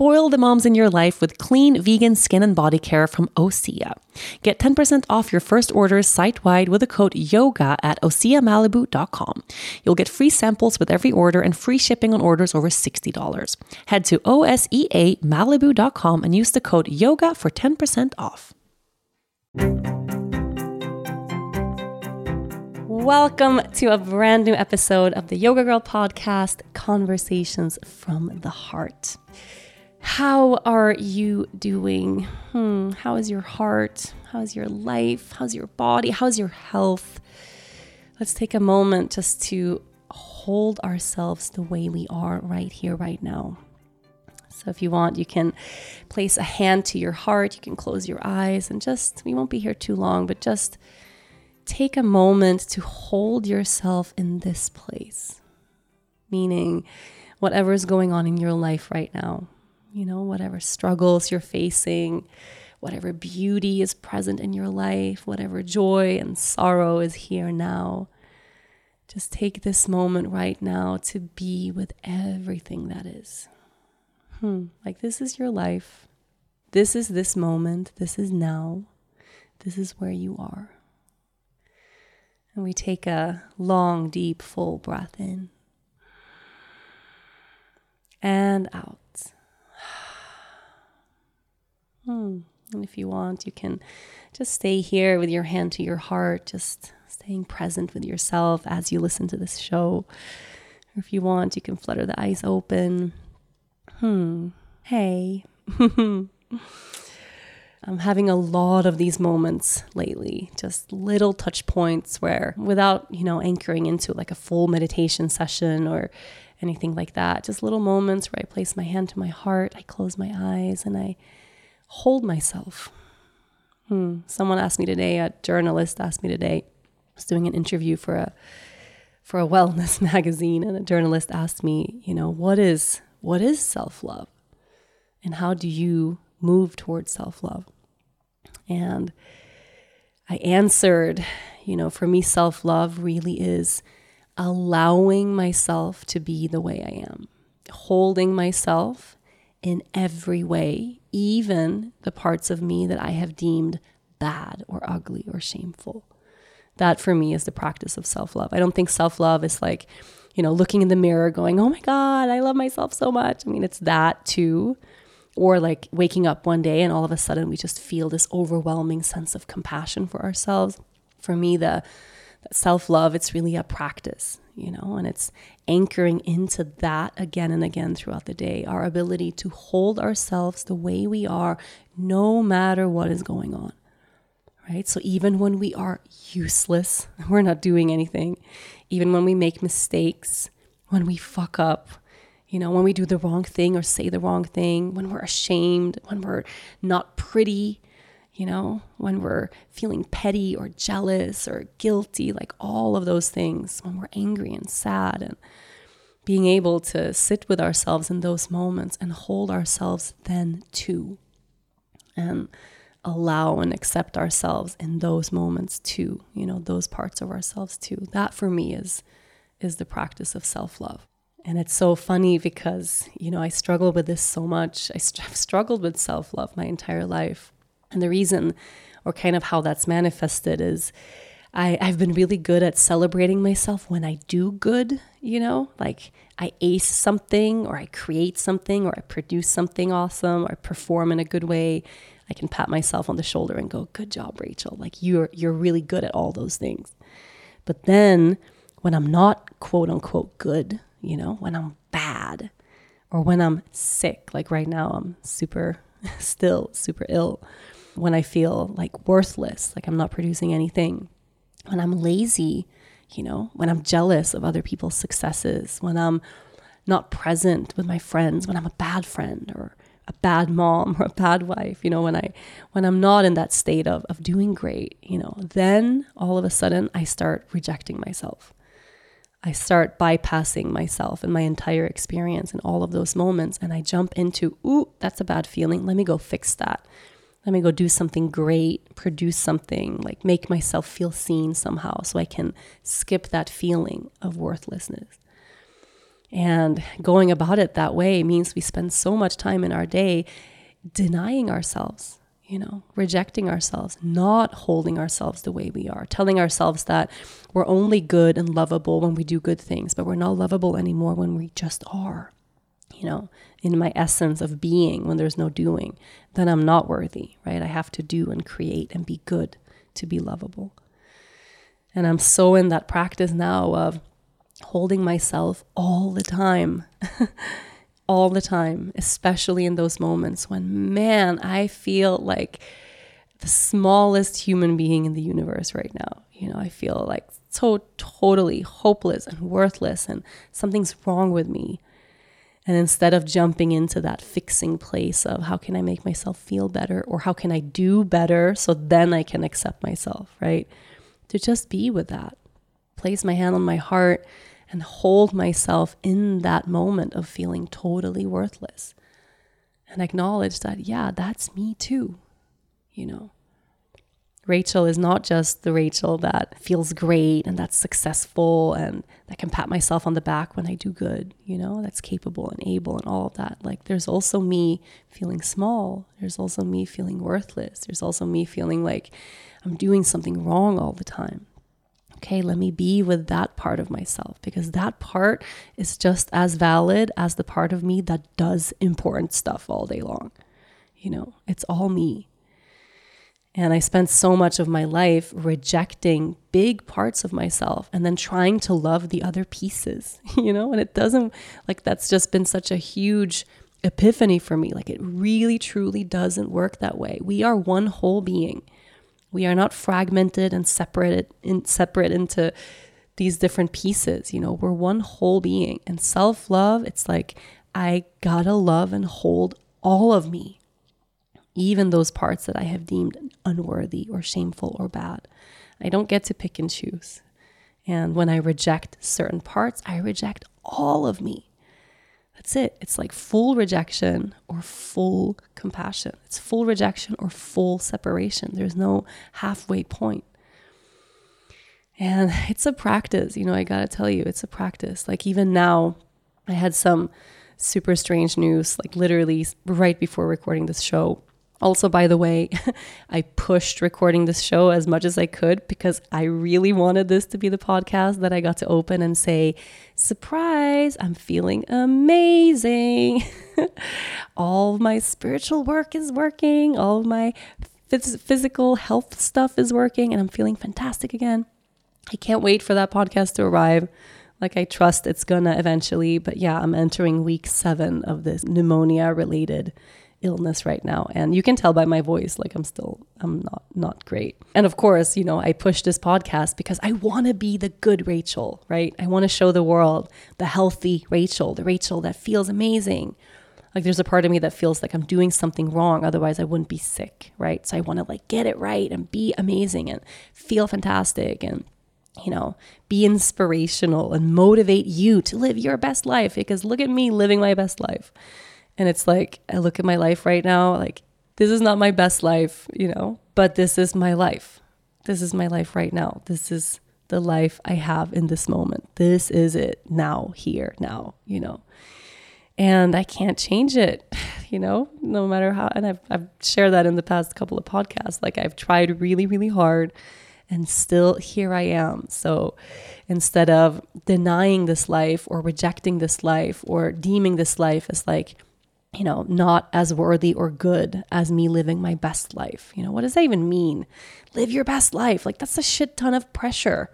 Spoil the moms in your life with clean vegan skin and body care from Osea. Get 10% off your first orders site wide with the code YOGA at OseaMalibu.com. You'll get free samples with every order and free shipping on orders over $60. Head to OSEAMalibu.com and use the code YOGA for 10% off. Welcome to a brand new episode of the Yoga Girl podcast, Conversations from the Heart. How are you doing? Hmm, how is your heart? How's your life? How's your body? How's your health? Let's take a moment just to hold ourselves the way we are right here, right now. So, if you want, you can place a hand to your heart, you can close your eyes, and just, we won't be here too long, but just take a moment to hold yourself in this place. Meaning, whatever is going on in your life right now, you know, whatever struggles you're facing, whatever beauty is present in your life, whatever joy and sorrow is here now. Just take this moment right now to be with everything that is. Hmm, like this is your life. This is this moment. This is now. This is where you are. And we take a long, deep, full breath in and out. Hmm. And if you want, you can just stay here with your hand to your heart, just staying present with yourself as you listen to this show. Or if you want, you can flutter the eyes open. Hmm. Hey. I'm having a lot of these moments lately, just little touch points where, without, you know, anchoring into like a full meditation session or anything like that, just little moments where I place my hand to my heart, I close my eyes, and I hold myself. Hmm. Someone asked me today, a journalist asked me today, I was doing an interview for a for a wellness magazine, and a journalist asked me, you know, what is what is self-love? And how do you move towards self-love? And I answered, you know, for me, self-love really is allowing myself to be the way I am, holding myself in every way, even the parts of me that I have deemed bad or ugly or shameful. That for me is the practice of self love. I don't think self love is like, you know, looking in the mirror going, oh my God, I love myself so much. I mean, it's that too. Or like waking up one day and all of a sudden we just feel this overwhelming sense of compassion for ourselves. For me, the self love, it's really a practice you know, and it's anchoring into that again and again throughout the day. Our ability to hold ourselves the way we are, no matter what is going on, right? So even when we are useless, we're not doing anything, even when we make mistakes, when we fuck up, you know, when we do the wrong thing or say the wrong thing, when we're ashamed, when we're not pretty, you know, when we're feeling petty or jealous or guilty, like all of those things, when we're angry and sad, and being able to sit with ourselves in those moments and hold ourselves then too, and allow and accept ourselves in those moments too, you know, those parts of ourselves too. That for me is is the practice of self-love. And it's so funny because, you know, I struggle with this so much. I have struggled with self love my entire life And the reason, or kind of how that's manifested, is I, I've been really good at celebrating myself when I do good, you know, like I ace something or I create something or I produce something awesome or I perform in a good way. I can pat myself on the shoulder and go, "Good job, Rachel. Like you're you're really good at all those things." But then when I'm not quote unquote good, you know, when I'm bad or when I'm sick, like right now I'm super still super ill, when I feel like worthless, like I'm not producing anything when I'm lazy, you know, when I'm jealous of other people's successes, when I'm not present with my friends, when I'm a bad friend or a bad mom or a bad wife, you know, when I when I'm not in that state of of doing great, you know, then all of a sudden I start rejecting myself. I start bypassing myself and my entire experience in all of those moments and I jump into, ooh, that's a bad feeling. Let me go fix that let me go do something great, produce something, like make myself feel seen somehow so I can skip that feeling of worthlessness. And going about it that way means we spend so much time in our day denying ourselves, you know, rejecting ourselves, not holding ourselves the way we are, telling ourselves that we're only good and lovable when we do good things, but we're not lovable anymore when we just are you know, in my essence of being when there's no doing, then I'm not worthy, right? I have to do and create and be good to be lovable. And I'm so in that practice now of holding myself all the time, all the time, especially in those moments when, man, I feel like the smallest human being in the universe right now. You know, I feel like so totally hopeless and worthless, and something's wrong with me. And instead of jumping into that fixing place of how can I make myself feel better or how can I do better so then I can accept myself, right? To just be with that, place my hand on my heart and hold myself in that moment of feeling totally worthless and acknowledge that, yeah, that's me too, you know. Rachel is not just the Rachel that feels great and that's successful and that can pat myself on the back when I do good, you know, that's capable and able and all of that. Like there's also me feeling small. There's also me feeling worthless. There's also me feeling like I'm doing something wrong all the time. Okay, let me be with that part of myself because that part is just as valid as the part of me that does important stuff all day long. You know, it's all me. And I spent so much of my life rejecting big parts of myself and then trying to love the other pieces, you know? And it doesn't, like, that's just been such a huge epiphany for me. Like, it really, truly doesn't work that way. We are one whole being. We are not fragmented and separated in, separate into these different pieces. You know, we're one whole being. And self love, it's like, I gotta love and hold all of me even those parts that I have deemed unworthy or shameful or bad. I don't get to pick and choose. And when I reject certain parts, I reject all of me. That's it. It's like full rejection or full compassion. It's full rejection or full separation. There's no halfway point. And it's a practice, you know, I gotta tell you, it's a practice. Like even now, I had some super strange news, like literally right before recording this show. Also, by the way, I pushed recording this show as much as I could because I really wanted this to be the podcast that I got to open and say, Surprise, I'm feeling amazing. all my spiritual work is working, all my phys- physical health stuff is working, and I'm feeling fantastic again. I can't wait for that podcast to arrive. Like, I trust it's gonna eventually, but yeah, I'm entering week seven of this pneumonia related illness right now and you can tell by my voice like i'm still i'm not not great. And of course you know i push this podcast because i want to be the good rachel right? I want to show the world the healthy rachel the rachel that feels amazing. Like there's a part of me that feels like i'm doing something wrong otherwise i wouldn't be sick right? So i want to like get it right and be amazing and feel fantastic and you know, be inspirational and motivate you to live your best life because look at me living my best life. And it's like, I look at my life right now, like, this is not my best life, you know, but this is my life. This is my life right now. This is the life I have in this moment. This is it now, here, now, you know. And I can't change it. you know, no matter how, and I've, I've shared that in the past couple of podcasts. Like I've tried really, really hard and still here I am. So instead of denying this life or rejecting this life or deeming this life as like, you know, not as worthy or good as me living my best life. You know, what does that even mean? Live your best life. Like that's a shit ton of pressure.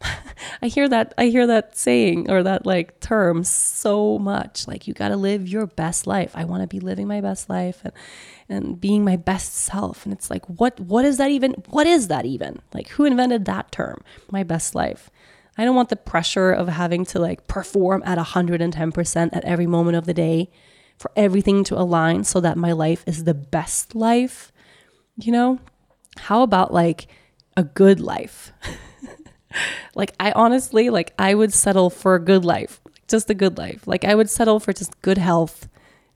I hear that I hear that saying or that like term so much. Like you got to live your best life. I want to be living my best life and and being my best self. And it's like what what is that even? What is that even? Like who invented that term? My best life. I don't want the pressure of having to like perform at 110% at every moment of the day for everything to align so that my life is the best life. You know? How about like a good life? like I honestly like I would settle for a good life, just a good life. Like I would settle for just good health,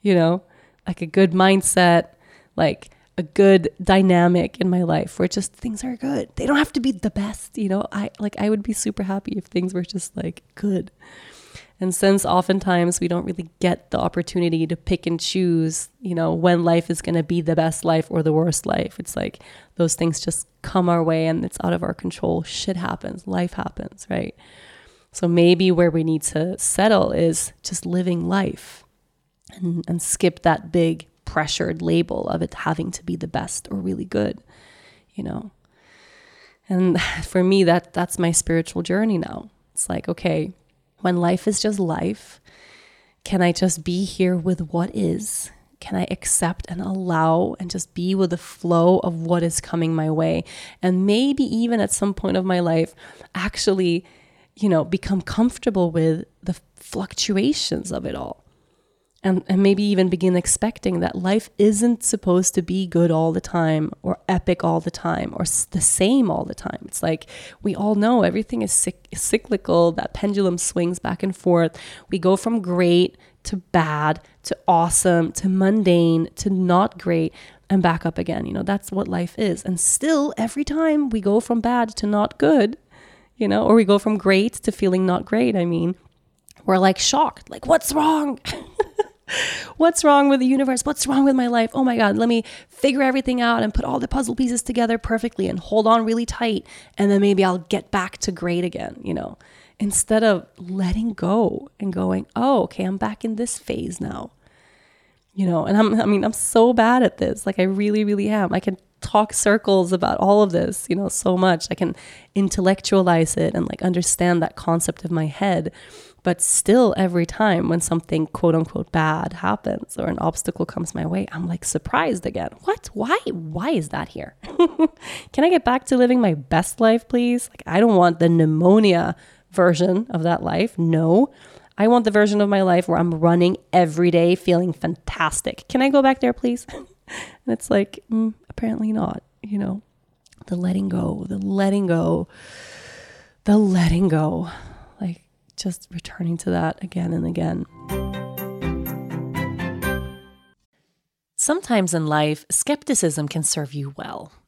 you know, like a good mindset, like a good dynamic in my life where just things are good. They don't have to be the best, you know. I like I would be super happy if things were just like good. And since oftentimes we don't really get the opportunity to pick and choose, you know, when life is going to be the best life or the worst life, it's like those things just come our way and it's out of our control. Shit happens, life happens, right? So maybe where we need to settle is just living life and, and skip that big pressured label of it having to be the best or really good, you know. And for me that that's my spiritual journey now. It's like, okay, when life is just life, can I just be here with what is? Can I accept and allow and just be with the flow of what is coming my way? And maybe even at some point of my life, actually, you know, become comfortable with the fluctuations of it all and, and maybe even begin expecting that life isn't supposed to be good all the time or epic all the time or the same all the time. It's like we all know everything is cyclical, that pendulum swings back and forth. We go from great to bad to awesome to mundane to not great and back up again. You know, that's what life is. And still, every time we go from bad to not good, you know, or we go from great to feeling not great, I mean, we're like shocked, like, what's wrong? What's wrong with the universe? What's wrong with my life? Oh my God, let me figure everything out and put all the puzzle pieces together perfectly and hold on really tight. And then maybe I'll get back to great again, you know, instead of letting go and going, oh, okay, I'm back in this phase now. You know, and I'm, I mean, I'm so bad at this. Like, I really, really am. I can talk circles about all of this, you know, so much. I can intellectualize it and like understand that concept of my head. But still, every time when something quote unquote bad happens or an obstacle comes my way, I'm like surprised again. What? Why? Why is that here? Can I get back to living my best life, please? Like, I don't want the pneumonia version of that life. No. I want the version of my life where I'm running every day feeling fantastic. Can I go back there, please? and it's like, mm, apparently not, you know, the letting go, the letting go, the letting go like just returning to that again and again. Sometimes in life, skepticism can serve you well.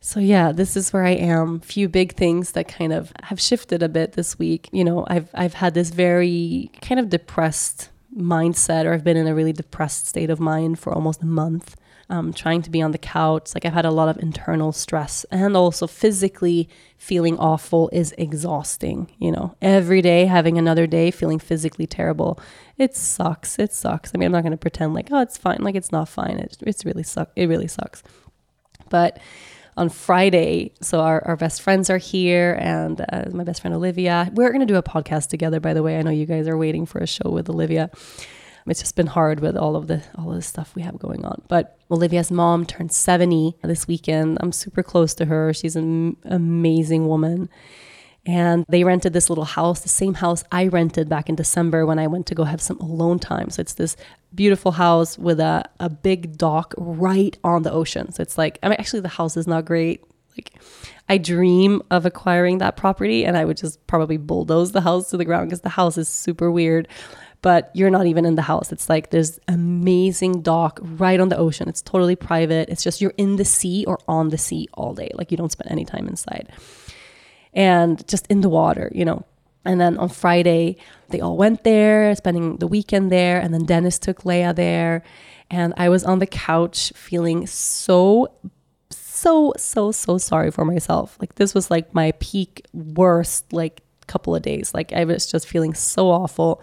So yeah, this is where I am. Few big things that kind of have shifted a bit this week. You know, I've I've had this very kind of depressed mindset or I've been in a really depressed state of mind for almost a month. Um, trying to be on the couch. Like I've had a lot of internal stress and also physically feeling awful is exhausting. You know, every day having another day feeling physically terrible. It sucks. It sucks. I mean, I'm not going to pretend like, oh, it's fine. Like it's not fine. It, it's really suck. It really sucks. But on Friday. So our, our best friends are here and uh, my best friend Olivia. We're going to do a podcast together, by the way. I know you guys are waiting for a show with Olivia. It's just been hard with all of the all of the stuff we have going on. But Olivia's mom turned 70 this weekend. I'm super close to her. She's an amazing woman. And they rented this little house, the same house I rented back in December when I went to go have some alone time. So it's this beautiful house with a, a big dock right on the ocean. So it's like, I mean, actually, the house is not great. Like, I dream of acquiring that property and I would just probably bulldoze the house to the ground because the house is super weird. But you're not even in the house. It's like there's amazing dock right on the ocean. It's totally private. It's just you're in the sea or on the sea all day. Like you don't spend any time inside and just in the water, you know. And then on Friday, they all went there, spending the weekend there. And then Dennis took Lea there. And I was on the couch feeling so, so, so, so sorry for myself. Like, this was like my peak worst, like, couple of days. Like, I was just feeling so awful.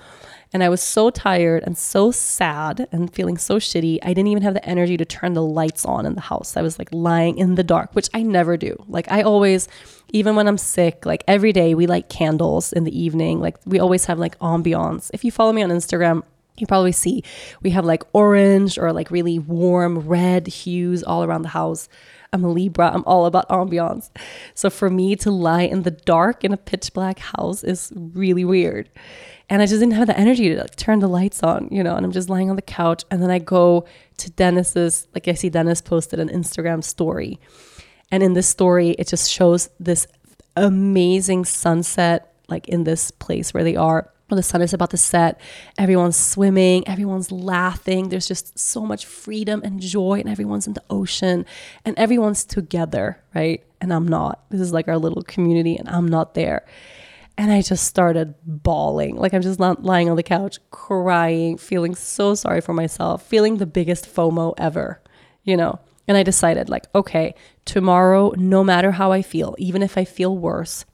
And I was so tired and so sad and feeling so shitty. I didn't even have the energy to turn the lights on in the house. I was like lying in the dark, which I never do. Like, I always, even when I'm sick, like every day we light candles in the evening. Like, we always have like ambiance. If you follow me on Instagram, you probably see we have like orange or like really warm red hues all around the house. I'm a Libra. I'm all about ambiance. So for me to lie in the dark in a pitch black house is really weird. And I just didn't have the energy to like turn the lights on, you know, and I'm just lying on the couch. And then I go to Dennis's, like I see Dennis posted an Instagram story. And in this story, it just shows this amazing sunset, like in this place where they are. When the sun is about to set, everyone's swimming, everyone's laughing. There's just so much freedom and joy, and everyone's in the ocean and everyone's together, right? And I'm not. This is like our little community, and I'm not there. And I just started bawling. Like I'm just not lying on the couch, crying, feeling so sorry for myself, feeling the biggest FOMO ever, you know? And I decided, like, okay, tomorrow, no matter how I feel, even if I feel worse,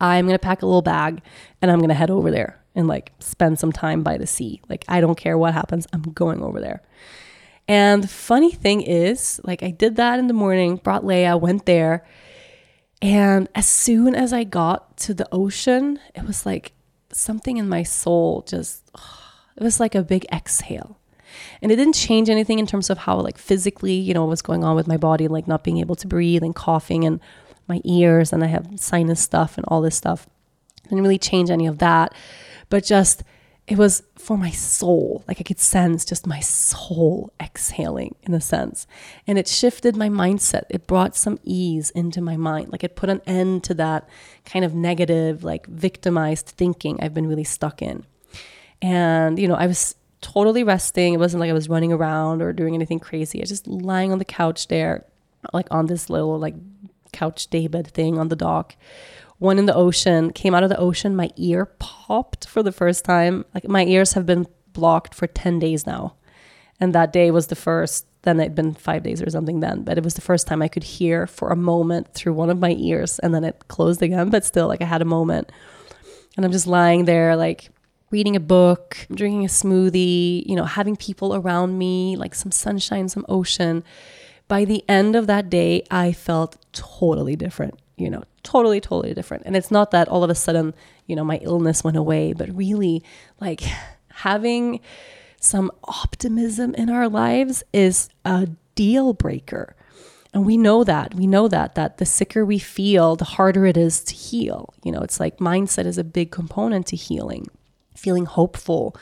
I'm gonna pack a little bag and I'm gonna head over there and like spend some time by the sea. Like, I don't care what happens, I'm going over there. And funny thing is, like, I did that in the morning, brought Lea, went there and as soon as I got to the ocean, it was like something in my soul just, it was like a big exhale. And it didn't change anything in terms of how, like, physically, you know, what was going on with my body, like not being able to breathe and coughing and my ears, and I have sinus stuff and all this stuff. Didn't really change any of that. But just, it was for my soul. Like I could sense just my soul exhaling in a sense. And it shifted my mindset. It brought some ease into my mind. Like it put an end to that kind of negative, like victimized thinking I've been really stuck in. And, you know, I was totally resting. It wasn't like I was running around or doing anything crazy. I was just lying on the couch there, like on this little like couch daybed thing on the dock one in the ocean, came out of the ocean, my ear popped for the first time. Like my ears have been blocked for 10 days now. And that day was the first, then it'd been five days or something then, but it was the first time I could hear for a moment through one of my ears and then it closed again, but still, like I had a moment. And I'm just lying there, like reading a book, drinking a smoothie, you know, having people around me, like some sunshine, some ocean. By the end of that day, I felt totally different you know, totally, totally different. And it's not that all of a sudden, you know, my illness went away, but really like having some optimism in our lives is a deal breaker. And we know that. We know that that the sicker we feel, the harder it is to heal. You know, it's like mindset is a big component to healing. Feeling hopeful,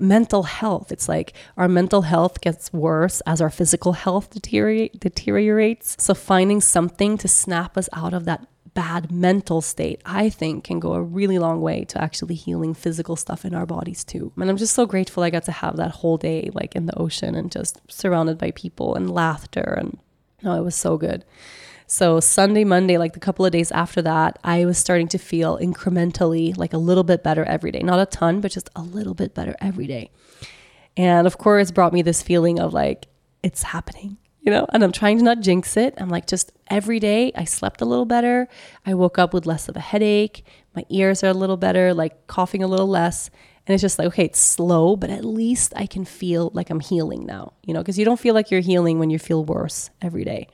mental health. It's like our mental health gets worse as our physical health deteriorate, deteriorates. So finding something to snap us out of that bad mental state, I think can go a really long way to actually healing physical stuff in our bodies too. And I'm just so grateful I got to have that whole day like in the ocean and just surrounded by people and laughter and no, it was so good. So Sunday, Monday, like the couple of days after that, I was starting to feel incrementally like a little bit better every day. Not a ton, but just a little bit better every day. And of course, brought me this feeling of like, it's happening you know, and I'm trying to not jinx it. I'm like, just every day I slept a little better. I woke up with less of a headache. My ears are a little better, like coughing a little less. And it's just like, okay, it's slow, but at least I can feel like I'm healing now, you know, because you don't feel like you're healing when you feel worse every day.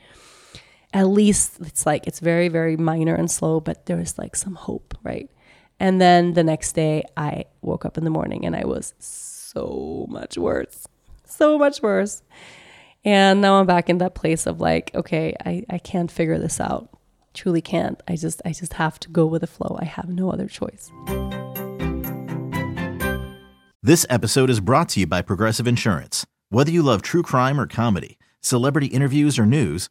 At least it's like, it's very, very minor and slow, but there is like some hope, right? And then the next day I woke up in the morning and I was so much worse, so much worse. And now I'm back in that place of like, okay, I, I can't figure this out. Truly can't. I just I just have to go with the flow. I have no other choice. This episode is brought to you by Progressive Insurance. Whether you love true crime or comedy, celebrity interviews or news,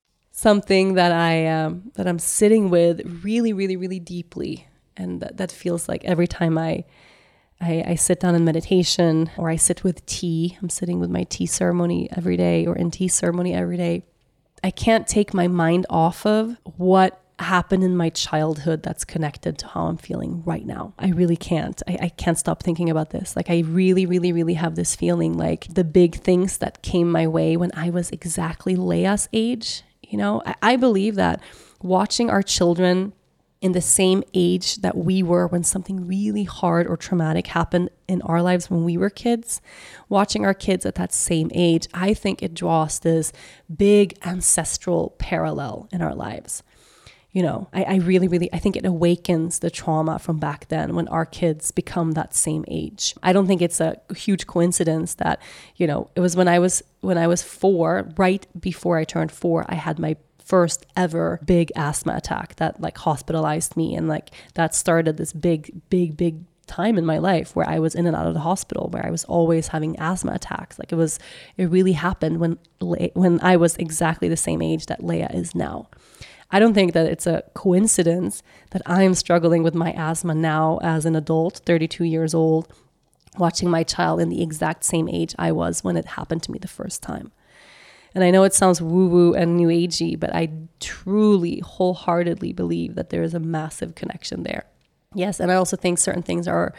Something that I um, that I'm sitting with really, really, really deeply, and that, that feels like every time I I, I, sit down in meditation or I sit with tea. I'm sitting with my tea ceremony every day or in tea ceremony every day. I can't take my mind off of what happened in my childhood that's connected to how I'm feeling right now. I really can't. I, I can't stop thinking about this. Like, I really, really, really have this feeling like the big things that came my way when I was exactly Lea's age. You know, I, I believe that watching our children in the same age that we were when something really hard or traumatic happened in our lives when we were kids, watching our kids at that same age, I think it draws this big ancestral parallel in our lives. You know, I, I really, really, I think it awakens the trauma from back then when our kids become that same age. I don't think it's a huge coincidence that, you know, it was when I was when I was four, right before I turned four, I had my first ever big asthma attack that like hospitalized me and like that started this big big big time in my life where I was in and out of the hospital where I was always having asthma attacks like it was it really happened when when I was exactly the same age that Lea is now I don't think that it's a coincidence that I'm struggling with my asthma now as an adult 32 years old watching my child in the exact same age I was when it happened to me the first time and I know it sounds woo woo and new agey, but I truly, wholeheartedly believe that there is a massive connection there. Yes, and I also think certain things are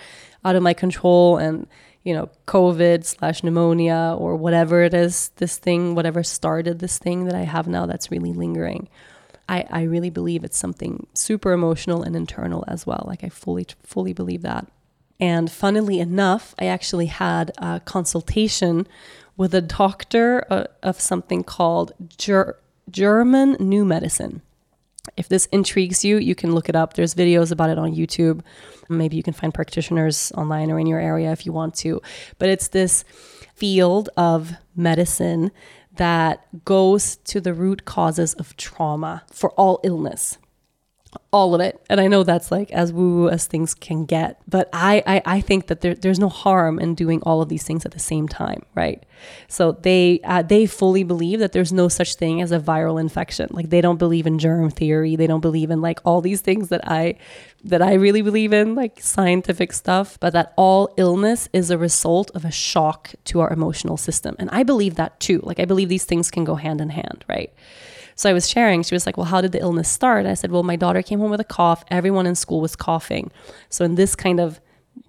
out of my control and you know, COVID slash pneumonia or whatever it is, this thing, whatever started this thing that I have now that's really lingering. I, I really believe it's something super emotional and internal as well. Like I fully, fully believe that. And funnily enough, I actually had a consultation with a doctor uh, of something called Ger- German New Medicine. If this intrigues you, you can look it up. There's videos about it on YouTube. Maybe you can find practitioners online or in your area if you want to. But it's this field of medicine that goes to the root causes of trauma for all illness all of it. And I know that's like as woo woo as things can get, but I, I, I think that there, there's no harm in doing all of these things at the same time, right? So they uh, they fully believe that there's no such thing as a viral infection. Like they don't believe in germ theory. They don't believe in like all these things that I that I really believe in, like scientific stuff, but that all illness is a result of a shock to our emotional system. And I believe that too. Like I believe these things can go hand in hand, right? So I was sharing, she was like, Well, how did the illness start? I said, Well, my daughter came home with a cough. Everyone in school was coughing. So in this kind of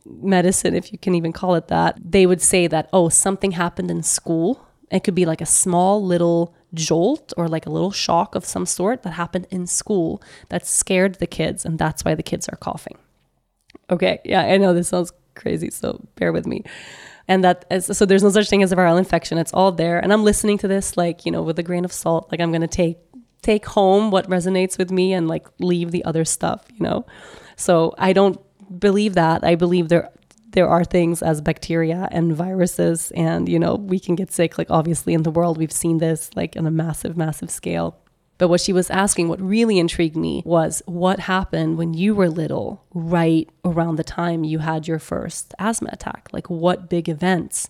medicine, if you can even call it that, they would say that, oh, something happened in school. It could be like a small little jolt or like a little shock of some sort that happened in school that scared the kids, and that's why the kids are coughing. Okay, yeah, I know this sounds crazy. So bear with me. And that is, so there's no such thing as a viral infection. It's all there. And I'm listening to this like, you know, with a grain of salt. Like I'm going to take take home what resonates with me and like leave the other stuff, you know? So I don't believe that. I believe there there are things as bacteria and viruses and you know we can get sick like obviously in the world we've seen this like on a massive massive scale but what she was asking, what really intrigued me was what happened when you were little, right around the time you had your first asthma attack? Like what big events?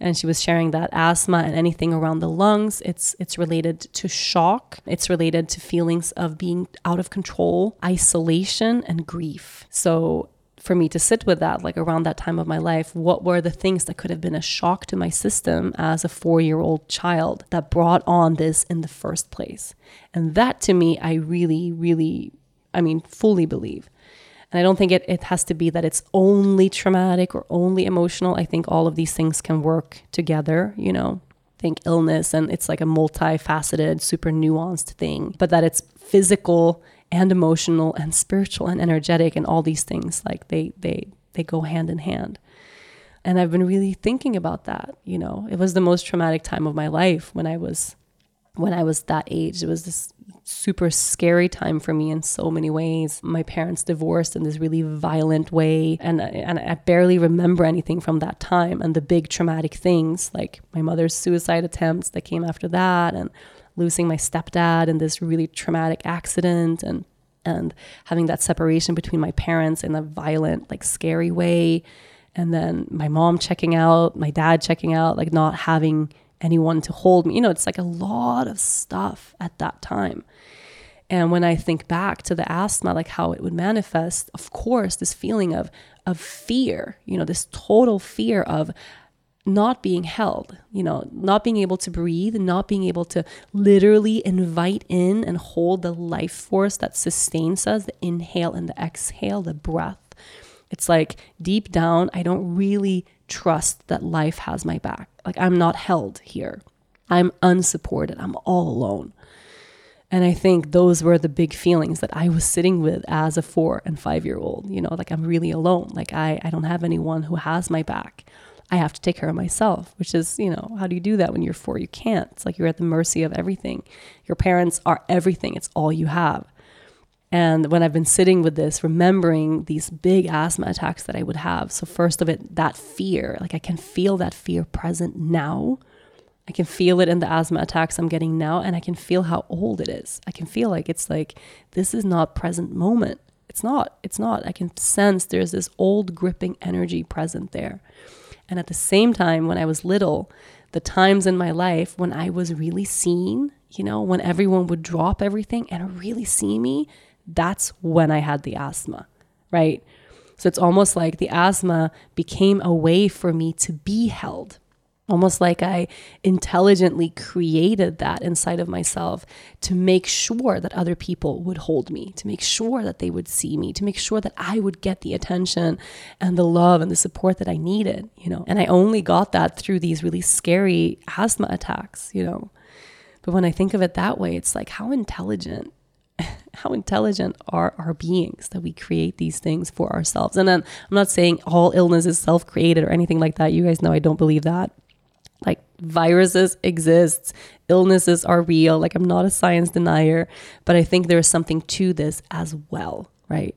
And she was sharing that asthma and anything around the lungs, it's it's related to shock. It's related to feelings of being out of control, isolation, and grief. So for me to sit with that, like around that time of my life, what were the things that could have been a shock to my system as a four year old child that brought on this in the first place? And that to me, I really, really, I mean, fully believe. And I don't think it, it has to be that it's only traumatic or only emotional. I think all of these things can work together, you know. think illness and it's like a multifaceted, super nuanced thing, but that it's physical and emotional and spiritual and energetic and all these things like they they they go hand in hand. And i've been really thinking about that you know? It was the most traumatic time of my life when i was when i was that age. It was this super scary time for me in so many ways. My parents divorced in this really violent way and and i barely remember anything from that time. And the big traumatic things like my mother's suicide attempts that came after that and losing my stepdad in this really traumatic accident and and having that separation between my parents in a violent like scary way. And then my mom checking out my dad checking out like not having anyone to hold me. You know it's like a lot of stuff at that time. And when i think back to the asthma like how it would manifest of course this feeling of of fear you know this total fear of not being held, you know, not being able to breathe, not being able to literally invite in and hold the life force that sustains us, the inhale and the exhale, the breath. It's like deep down, I don't really trust that life has my back. Like I'm not held here. I'm unsupported. I'm all alone. And I think those were the big feelings that I was sitting with as a four and five year old. You know, like I'm really alone. Like I, I don't have anyone who has my back. I have to take care of myself, which is, you know, how do you do that when you're four? You can't. It's like you're at the mercy of everything. Your parents are everything, it's all you have. And when I've been sitting with this, remembering these big asthma attacks that I would have. So, first of it, that fear, like I can feel that fear present now. I can feel it in the asthma attacks I'm getting now, and I can feel how old it is. I can feel like it's like, this is not present moment. It's not. It's not. I can sense there's this old gripping energy present there. And at the same time, when I was little, the times in my life when I was really seen, you know, when everyone would drop everything and really see me, that's when I had the asthma, right? So it's almost like the asthma became a way for me to be held almost like I intelligently created that inside of myself to make sure that other people would hold me, to make sure that they would see me, to make sure that I would get the attention and the love and the support that I needed, you know. And I only got that through these really scary asthma attacks, you know. But when I think of it that way, it's like how intelligent how intelligent are our beings that we create these things for ourselves. And then I'm not saying all illness is self created or anything like that. You guys know I don't believe that. Like viruses exist, illnesses are real. Like I'm not a science denier, but I think there's something to this as well, right?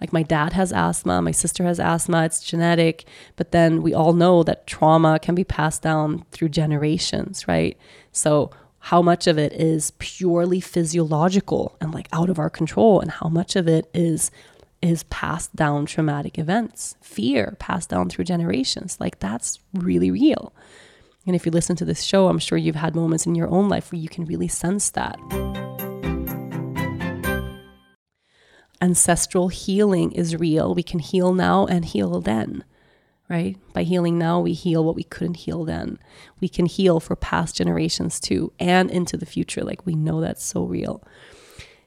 Like my dad has asthma, my sister has asthma, it's genetic, but then we all know that trauma can be passed down through generations, right? So how much of it is purely physiological and like out of our control and how much of it is is passed down traumatic events, fear passed down through generations. Like that's really real. And if you listen to this show, I'm sure you've had moments in your own life where you can really sense that. Ancestral healing is real. We can heal now and heal then, right? By healing now, we heal what we couldn't heal then. We can heal for past generations too and into the future. Like we know that's so real.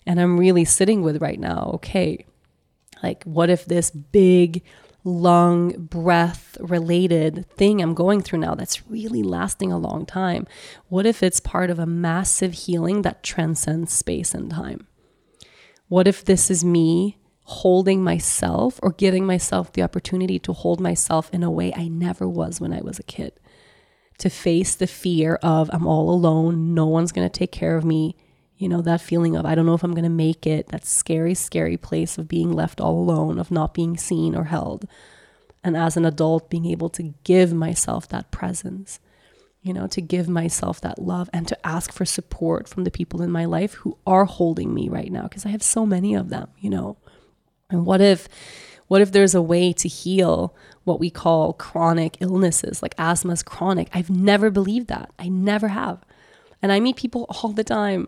And I'm really sitting with right now, okay, like what if this big, lung breath related thing I'm going through now that's really lasting a long time? What if it's part of a massive healing that transcends space and time? What if this is me holding myself or giving myself the opportunity to hold myself in a way I never was when I was a kid. To face the fear of I'm all alone, no one's to take care of me. You know, that feeling of I don't know if I'm going to make it, that scary, scary place of being left all alone, of not being seen or held. And as an adult, being able to give myself that presence you know, to give myself that love and to ask for support from the people in my life who are holding me right now because I have so many of them, you know. And what if what if there's a way to heal what we call chronic illnesses like asthma is chronic? I've never believed that. I never have. And I meet people all the time.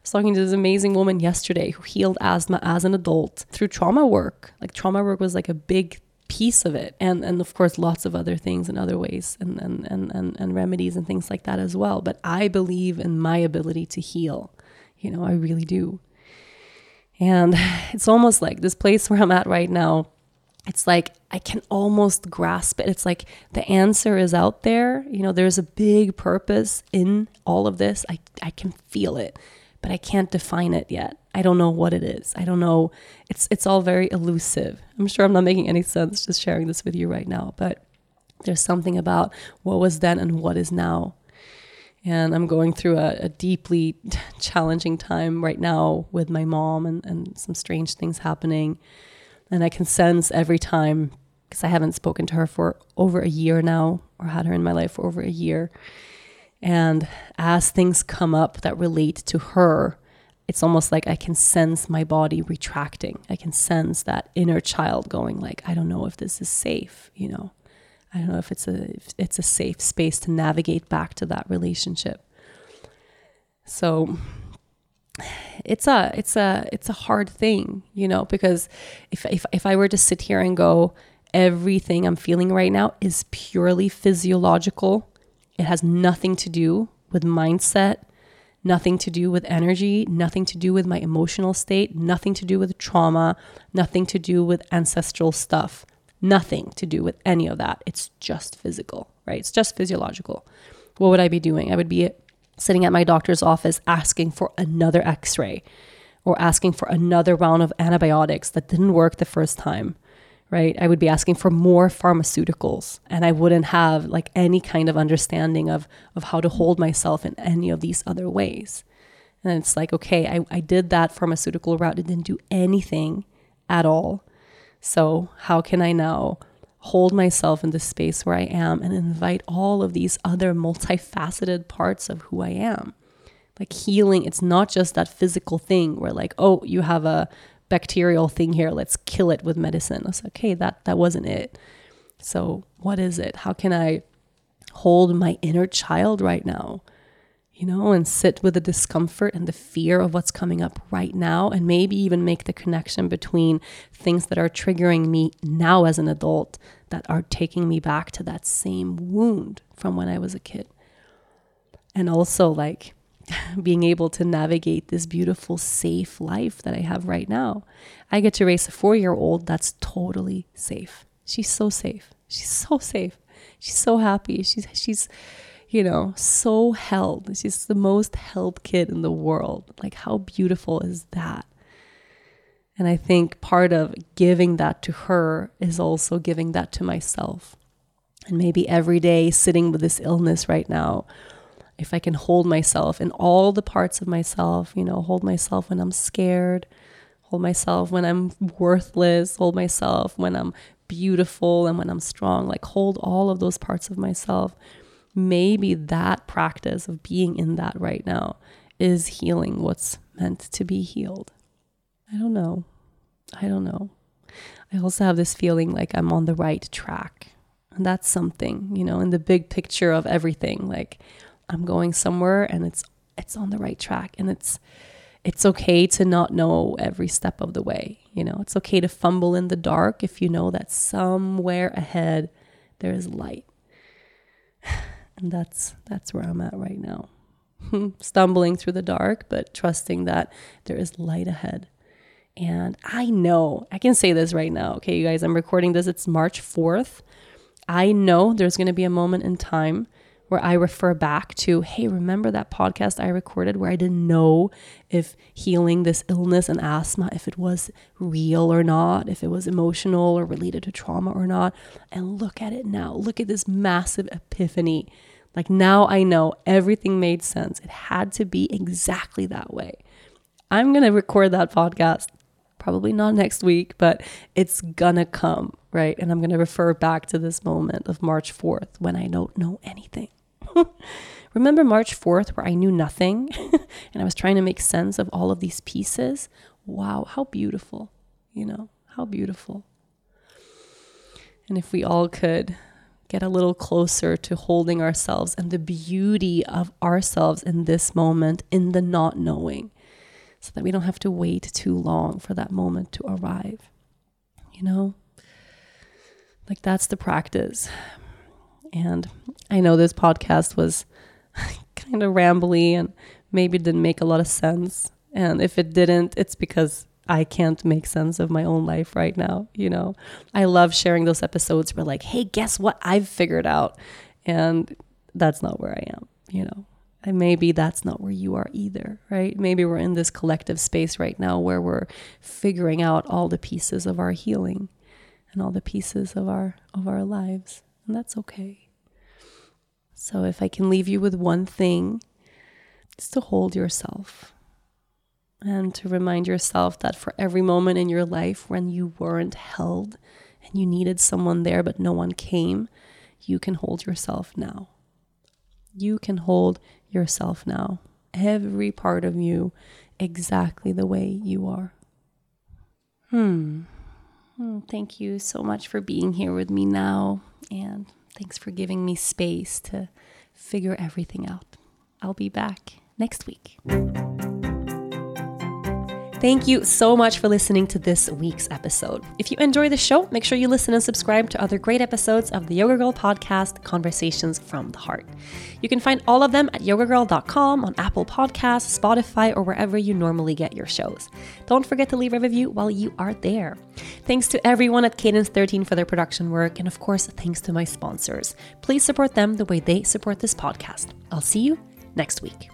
I was talking to this amazing woman yesterday who healed asthma as an adult through trauma work. Like trauma work was like a big piece of it. And and of course lots of other things and other ways and and, and and and remedies and things like that as well. But i believe in my ability to heal. You know i really do. And it's almost like this place where i'm at right now it's like i can almost grasp it. It's like the answer is out there. You know there's a big purpose in all of this. I i can feel it but i can't define it yet I don't know what it is. I don't know. It's it's all very elusive. I'm sure I'm not making any sense just sharing this with you right now, but there's something about what was then and what is now. And I'm going through a, a deeply challenging time right now with my mom and, and some strange things happening. And I can sense every time, because I haven't spoken to her for over a year now, or had her in my life for over a year. And as things come up that relate to her, it's almost like I can sense my body retracting. I can sense that inner child going like, I don't know if this is safe, you know. I don't know if it's a if it's a safe space to navigate back to that relationship. So it's a it's a it's a hard thing, you know, because if if if I were to sit here and go everything I'm feeling right now is purely physiological, it has nothing to do with mindset, nothing to do with energy, nothing to do with my emotional state, nothing to do with trauma, nothing to do with ancestral stuff, nothing to do with any of that. It's just physical, right? It's just physiological. What would I be doing? I would be sitting at my doctor's office asking for another x ray or asking for another round of antibiotics that didn't work the first time right? I would be asking for more pharmaceuticals and I wouldn't have like any kind of understanding of of how to hold myself in any of these other ways. And it's like, okay, I, I did that pharmaceutical route. It didn't do anything at all. So how can I now hold myself in the space where I am and invite all of these other multifaceted parts of who I am? Like healing, it's not just that physical thing where like, oh, you have a bacterial thing here. Let's kill it with medicine. I was like, okay, that that wasn't it. So what is it? How can I hold my inner child right now? You know, and sit with the discomfort and the fear of what's coming up right now, and maybe even make the connection between things that are triggering me now as an adult that are taking me back to that same wound from when I was a kid. And also, like, being able to navigate this beautiful, safe life that I have right now. I get to raise a four year old that's totally safe. She's so safe. She's so safe. She's so happy. She's, she's, you know, so held. She's the most held kid in the world. Like, how beautiful is that? And I think part of giving that to her is also giving that to myself. And maybe every day sitting with this illness right now if I can hold myself in all the parts of myself, you know, hold myself when I'm scared, hold myself when I'm worthless, hold myself when I'm beautiful and when I'm strong, like hold all of those parts of myself. Maybe that practice of being in that right now is healing what's meant to be healed. I don't know. I don't know. I also have this feeling like I'm on the right track. And that's something, you know, in the big picture of everything. Like, I'm going somewhere and it's it's on the right track and it's it's okay to not know every step of the way. You know, it's okay to fumble in the dark if you know that somewhere ahead there is light. And that's that's where I'm at right now. Stumbling through the dark, but trusting that there is light ahead. And I know, I can say this right now. Okay, you guys, I'm recording this. It's March 4th. I know there's going to be a moment in time where I refer back to, hey, remember that podcast I recorded where I didn't know if healing this illness and asthma, if it was real or not, if it was emotional or related to trauma or not. And look at it now. Look at this massive epiphany. Like now I know everything made sense. It had to be exactly that way. I'm going to record that podcast. Probably not next week, but it's gonna come, right? And I'm to refer back to this moment of March 4th when I don't know anything. Remember March 4th, where I knew nothing and I was trying to make sense of all of these pieces? Wow, how beautiful, you know, how beautiful. And if we all could get a little closer to holding ourselves and the beauty of ourselves in this moment, in the not knowing, so that we don't have to wait too long for that moment to arrive. You know? Like that's the practice. And I know this podcast was kind of rambly and maybe didn't make a lot of sense. And if it didn't, it's because I can't make sense of my own life right now. You know, I love sharing those episodes where, like, hey, guess what I've figured out? And that's not where I am, you know. And maybe that's not where you are either, right? Maybe we're in this collective space right now where we're figuring out all the pieces of our healing and all the pieces of our of our lives. And that's okay. So, if I can leave you with one thing, it's to hold yourself and to remind yourself that for every moment in your life when you weren't held and you needed someone there but no one came, you can hold yourself now. You can hold yourself now. Every part of you exactly the way you are. Hmm. Oh, thank you so much for being here with me now. And Thanks for giving me space to figure everything out. I'll be back next week. Thank you so much for listening to this week's episode. If you enjoy the show, make sure you listen and subscribe to other great episodes of the Yoga Girl podcast, Conversations from the Heart. You can find all of them at yogagirl.com, on Apple Podcasts, Spotify, or wherever you normally get your shows. Don't forget to leave a review while you are there. Thanks to everyone at Cadence 13 for their production work, and of course, thanks to my sponsors. Please support them the way they support this podcast. I'll see you next week.